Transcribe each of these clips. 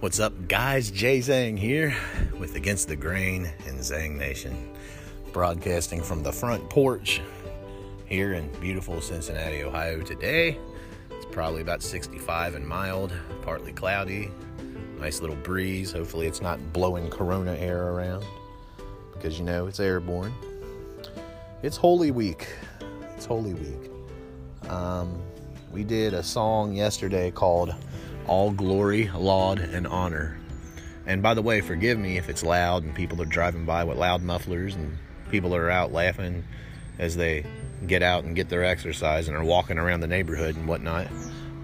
What's up, guys? Jai Zang here with Against the Grain and Zang Nation, broadcasting from the front porch here in beautiful Cincinnati, Ohio today. It's probably about 65 and mild, partly cloudy, nice little breeze. Hopefully, it's not blowing corona air around because you know it's airborne. It's Holy Week. It's Holy Week. Um, we did a song yesterday called all glory, laud, and honor. And by the way, forgive me if it's loud and people are driving by with loud mufflers and people are out laughing as they get out and get their exercise and are walking around the neighborhood and whatnot.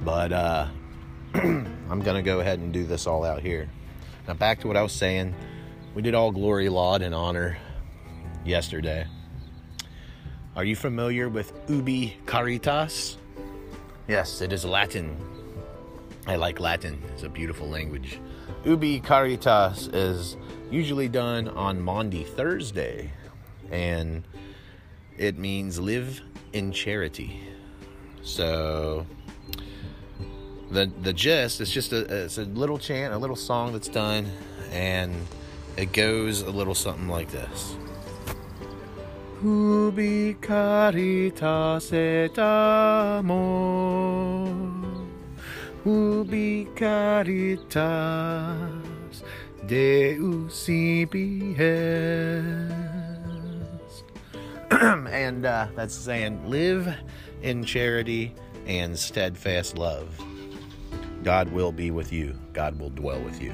But uh, I'm going to go ahead and do this all out here. Now, back to what I was saying. We did all glory, laud, and honor yesterday. Are you familiar with ubi caritas? Yes, it is Latin I like Latin, it's a beautiful language. Ubi Caritas is usually done on Maundy Thursday, and it means live in charity. So the the gist is just a it's a little chant, a little song that's done, and it goes a little something like this. Ubi caritas et amor ubi caritas Deus and uh, that's saying, live in charity and steadfast love. God will be with you. God will dwell with you.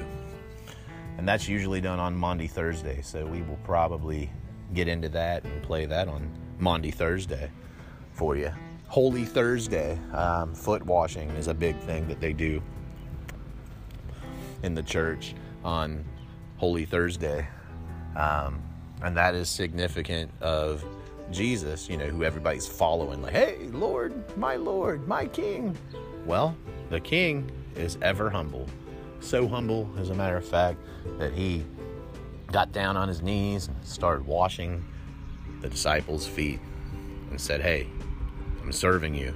And that's usually done on Maundy Thursday, so we will probably get into that and play that on Maundy Thursday for you. Holy Thursday, um, foot washing is a big thing that they do in the church on Holy Thursday. Um, and that is significant of Jesus, you know, who everybody's following, like, hey, Lord, my Lord, my King. Well, the King is ever humble. So humble, as a matter of fact, that he got down on his knees and started washing the disciples' feet and said, hey, I'm serving you.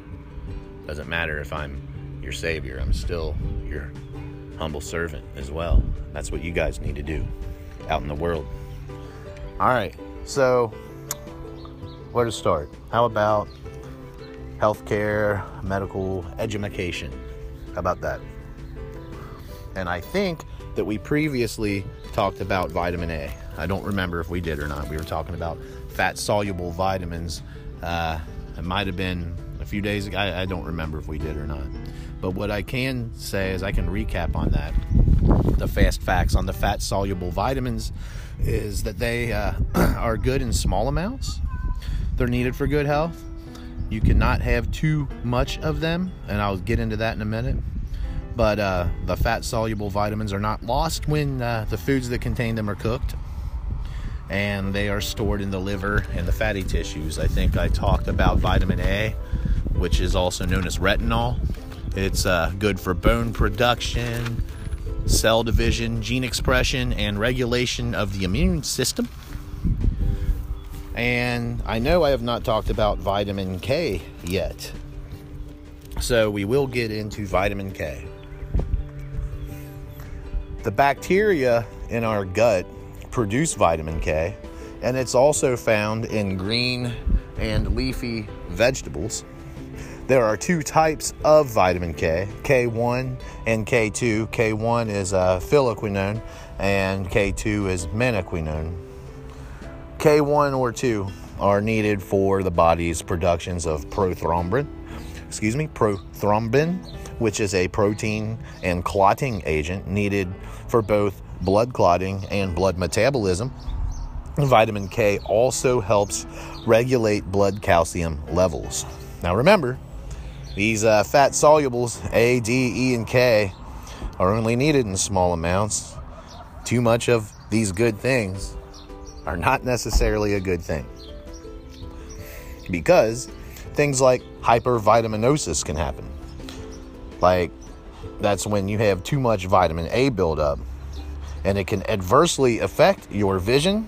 Doesn't matter if I'm your savior, I'm still your humble servant as well. That's what you guys need to do out in the world. All right, so where to start? How about healthcare, medical education? How about that? And I think that we previously talked about vitamin A. I don't remember if we did or not. We were talking about fat soluble vitamins. Uh, it might have been a few days ago. I, I don't remember if we did or not. But what I can say is I can recap on that. The fast facts on the fat soluble vitamins is that they uh, are good in small amounts. They're needed for good health. You cannot have too much of them, and I'll get into that in a minute. But uh, the fat soluble vitamins are not lost when uh, the foods that contain them are cooked and they are stored in the liver and the fatty tissues. I think I talked about vitamin A, which is also known as retinol. It's uh, good for bone production, cell division, gene expression, and regulation of the immune system. And I know I have not talked about vitamin K yet. So we will get into vitamin K. The bacteria in our gut produce vitamin K, and it's also found in green and leafy vegetables. There are two types of vitamin K, K1 and K2. K1 is uh, phylloquinone and K2 is menaquinone. K1 or 2 are needed for the body's productions of prothrombin, excuse me, prothrombin, which is a protein and clotting agent needed for both blood clotting, and blood metabolism. Vitamin K also helps regulate blood calcium levels. Now, remember, these uh, fat solubles, A, D, E, and K, are only needed in small amounts. Too much of these good things are not necessarily a good thing. Because things like hypervitaminosis can happen. Like, that's when you have too much vitamin A buildup and it can adversely affect your vision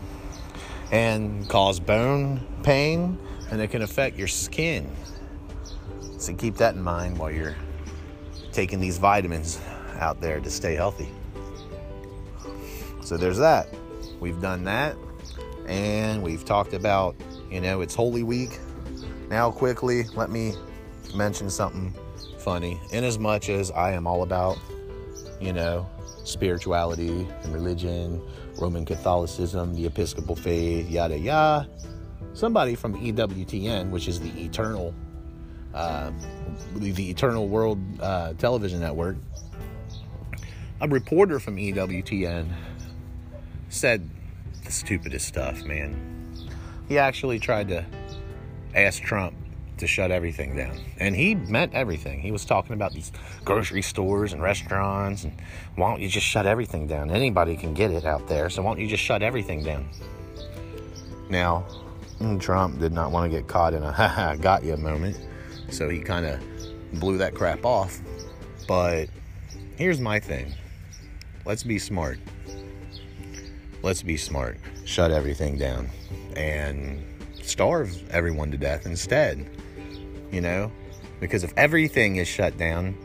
and cause bone pain and it can affect your skin. So keep that in mind while you're taking these vitamins out there to stay healthy. So there's that. We've done that. And we've talked about, you know, it's Holy Week. Now, quickly, let me mention something funny. In as much as I am all about, you know, spirituality and religion, Roman Catholicism, the Episcopal faith, yada yada. Somebody from EWTN, which is the Eternal, uh, the Eternal World uh, Television Network, a reporter from EWTN said the stupidest stuff, man. He actually tried to ask Trump to shut everything down. And he meant everything. He was talking about these grocery stores and restaurants and why don't you just shut everything down? Anybody can get it out there, so why don't you just shut everything down? Now, mm, Trump did not want to get caught in a haha got you moment, so he kind of blew that crap off. But here's my thing let's be smart. Let's be smart. Shut everything down and starve everyone to death instead you know? Because if everything is shut down,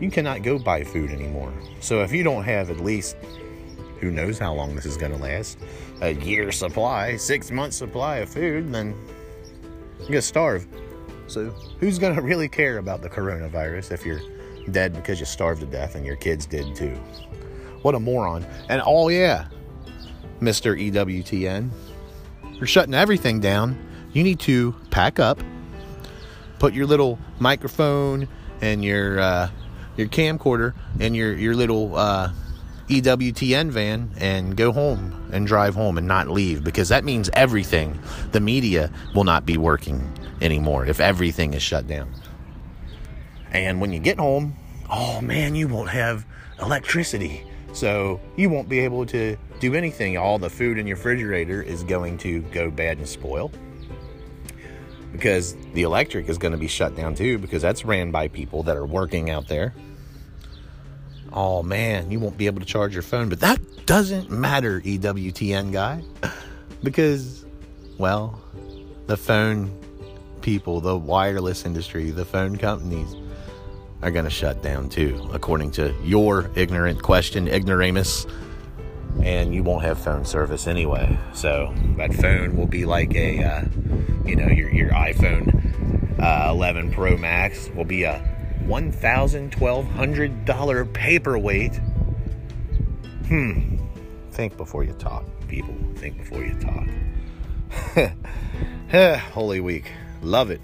you cannot go buy food anymore. So if you don't have at least, who knows how long this is going to last, a year supply, six months supply of food, then you're going to starve. So who's going to really care about the coronavirus if you're dead because you starved to death and your kids did too? What a moron. And oh, yeah, Mr. EWTN, you're shutting everything down. You need to pack up put your little microphone and your uh, your camcorder and your your little uh, EWTN van and go home and drive home and not leave because that means everything. The media will not be working anymore if everything is shut down. And when you get home, oh man, you won't have electricity. So you won't be able to do anything. All the food in your refrigerator is going to go bad and spoil because the electric is going to be shut down too because that's ran by people that are working out there. Oh man, you won't be able to charge your phone, but that doesn't matter, EWTN guy, because, well, the phone people, the wireless industry, the phone companies are going to shut down too, according to your ignorant question, ignoramus and you won't have phone service anyway. So that phone will be like a, uh, you know, your, your iPhone uh, 11 Pro Max will be a $1,000, $1,200 paperweight. Hmm. Think before you talk, people. Think before you talk. Holy Week. Love it.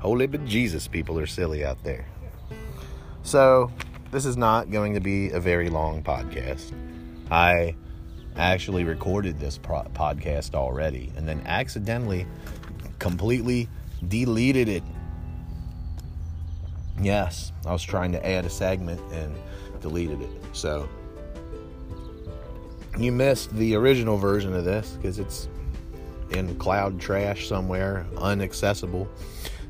Holy but Jesus, people are silly out there. So, this is not going to be a very long podcast. I actually recorded this pro- podcast already and then accidentally completely deleted it. Yes, I was trying to add a segment and deleted it. So you missed the original version of this because it's in cloud trash somewhere, unaccessible,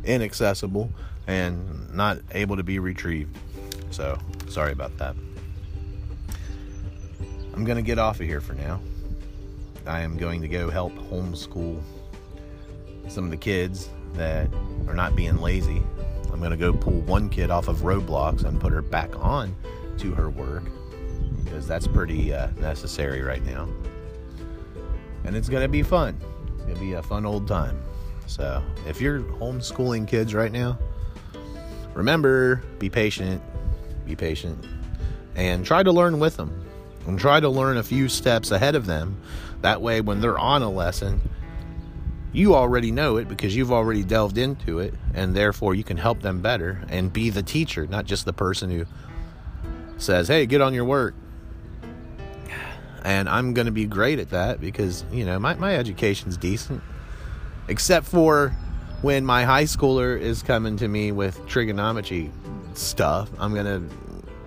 inaccessible, and not able to be retrieved. So sorry about that. I'm going to get off of here for now. I am going to go help homeschool some of the kids that are not being lazy. I'm going to go pull one kid off of Roblox and put her back on to her work because that's pretty uh, necessary right now. And it's going to be fun. It's going to be a fun old time. So, if you're homeschooling kids right now, remember be patient, be patient, and try to learn with them and try to learn a few steps ahead of them. That way, when they're on a lesson, you already know it because you've already delved into it, and therefore you can help them better and be the teacher, not just the person who says, Hey, get on your work. And I'm going to be great at that because, you know, my, my education's decent. Except for when my high schooler is coming to me with trigonometry stuff, I'm going to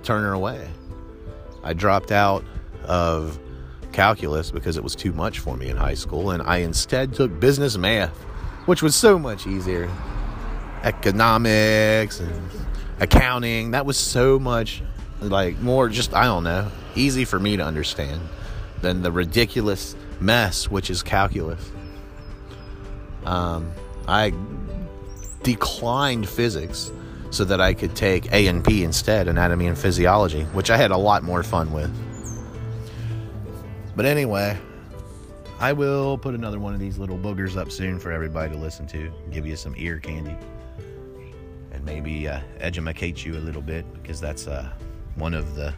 turn her away. I dropped out of calculus because it was too much for me in high school, and I instead took business math, which was so much easier. Economics and accounting, that was so much like more just, I don't know, easy for me to understand than the ridiculous mess which is calculus. Um, I declined physics so that I could take A and P instead, anatomy and physiology, which I had a lot more fun with. But anyway, I will put another one of these little boogers up soon for everybody to listen to, give you some ear candy, and maybe uh, educate you a little bit because that's uh, one of the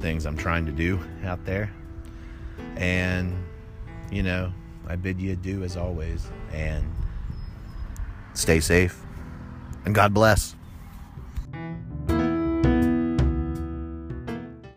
things I'm trying to do out there. And, you know, I bid you adieu as always, and stay safe, and God bless.